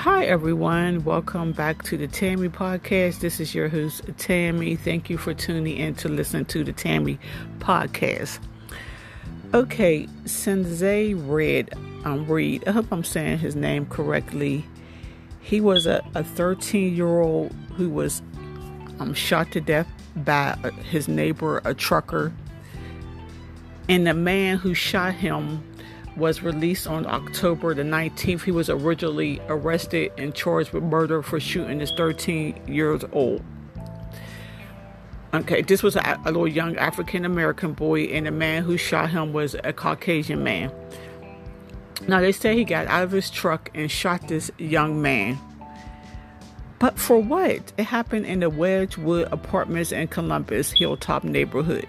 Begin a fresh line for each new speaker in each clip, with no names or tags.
Hi, everyone. Welcome back to the Tammy Podcast. This is your host, Tammy. Thank you for tuning in to listen to the Tammy Podcast. Okay, Sinzae Red, um, Reed, I hope I'm saying his name correctly. He was a 13 year old who was um, shot to death by his neighbor, a trucker. And the man who shot him was released on October the 19th. He was originally arrested and charged with murder for shooting his 13 years old. Okay, this was a, a little young African American boy, and the man who shot him was a Caucasian man. Now, they say he got out of his truck and shot this young man. But for what? It happened in the Wedgewood Apartments in Columbus Hilltop neighborhood.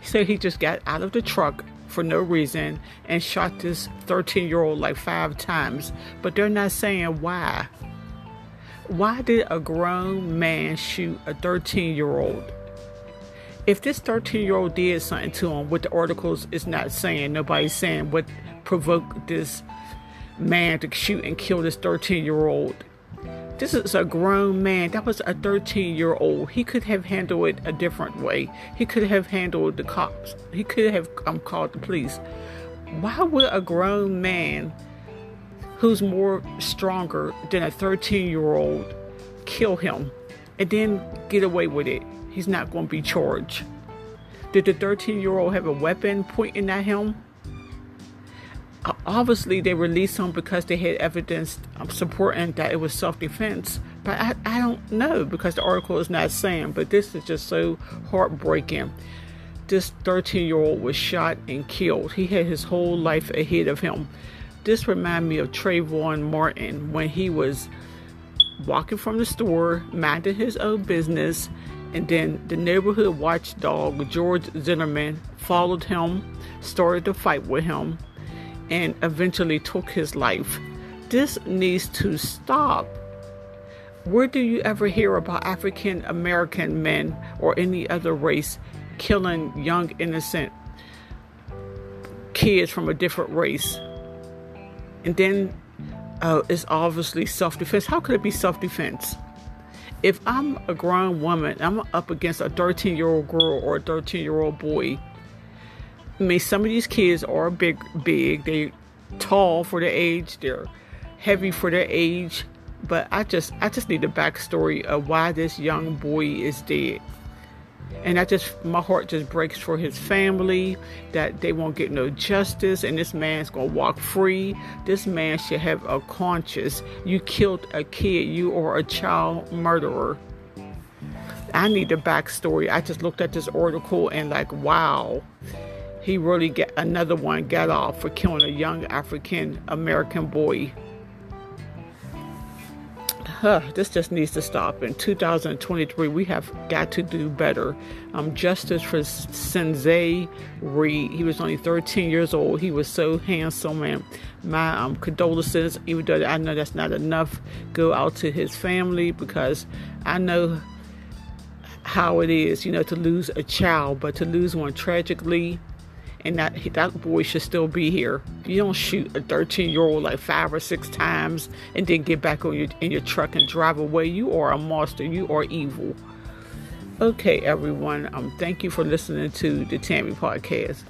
He said he just got out of the truck, for no reason and shot this 13 year old like five times, but they're not saying why. Why did a grown man shoot a 13 year old? If this 13 year old did something to him, what the articles is not saying, nobody's saying what provoked this man to shoot and kill this 13 year old. This is a grown man. That was a 13 year old. He could have handled it a different way. He could have handled the cops. He could have um, called the police. Why would a grown man who's more stronger than a 13 year old kill him and then get away with it? He's not going to be charged. Did the 13 year old have a weapon pointing at him? Obviously they released him because they had evidence supporting that it was self-defense but I, I don't know because the article is not saying but this is just so heartbreaking. This 13 year old was shot and killed. He had his whole life ahead of him. This reminded me of Trayvon Martin when he was walking from the store minding his own business and then the neighborhood watchdog George Zimmerman followed him started to fight with him and eventually took his life. This needs to stop. Where do you ever hear about African American men or any other race killing young, innocent kids from a different race? And then uh, it's obviously self defense. How could it be self defense? If I'm a grown woman, I'm up against a 13 year old girl or a 13 year old boy I mean, some of these kids are big, big. They tall for their age. They're heavy for their age. But I just, I just need the backstory of why this young boy is dead. And I just, my heart just breaks for his family that they won't get no justice, and this man's gonna walk free. This man should have a conscience. You killed a kid. You are a child murderer. I need the backstory. I just looked at this article and like, wow he really get another one got off for killing a young African American boy. Huh, this just needs to stop. In 2023, we have got to do better. Um, justice for Sinzae Reed. He was only 13 years old. He was so handsome, and my um, condolences. Even though I know that's not enough, go out to his family because I know how it is, you know, to lose a child, but to lose one tragically and that that boy should still be here. You don't shoot a 13 year old like five or six times and then get back on your in your truck and drive away. You are a monster. You are evil. Okay, everyone. Um, thank you for listening to the Tammy podcast.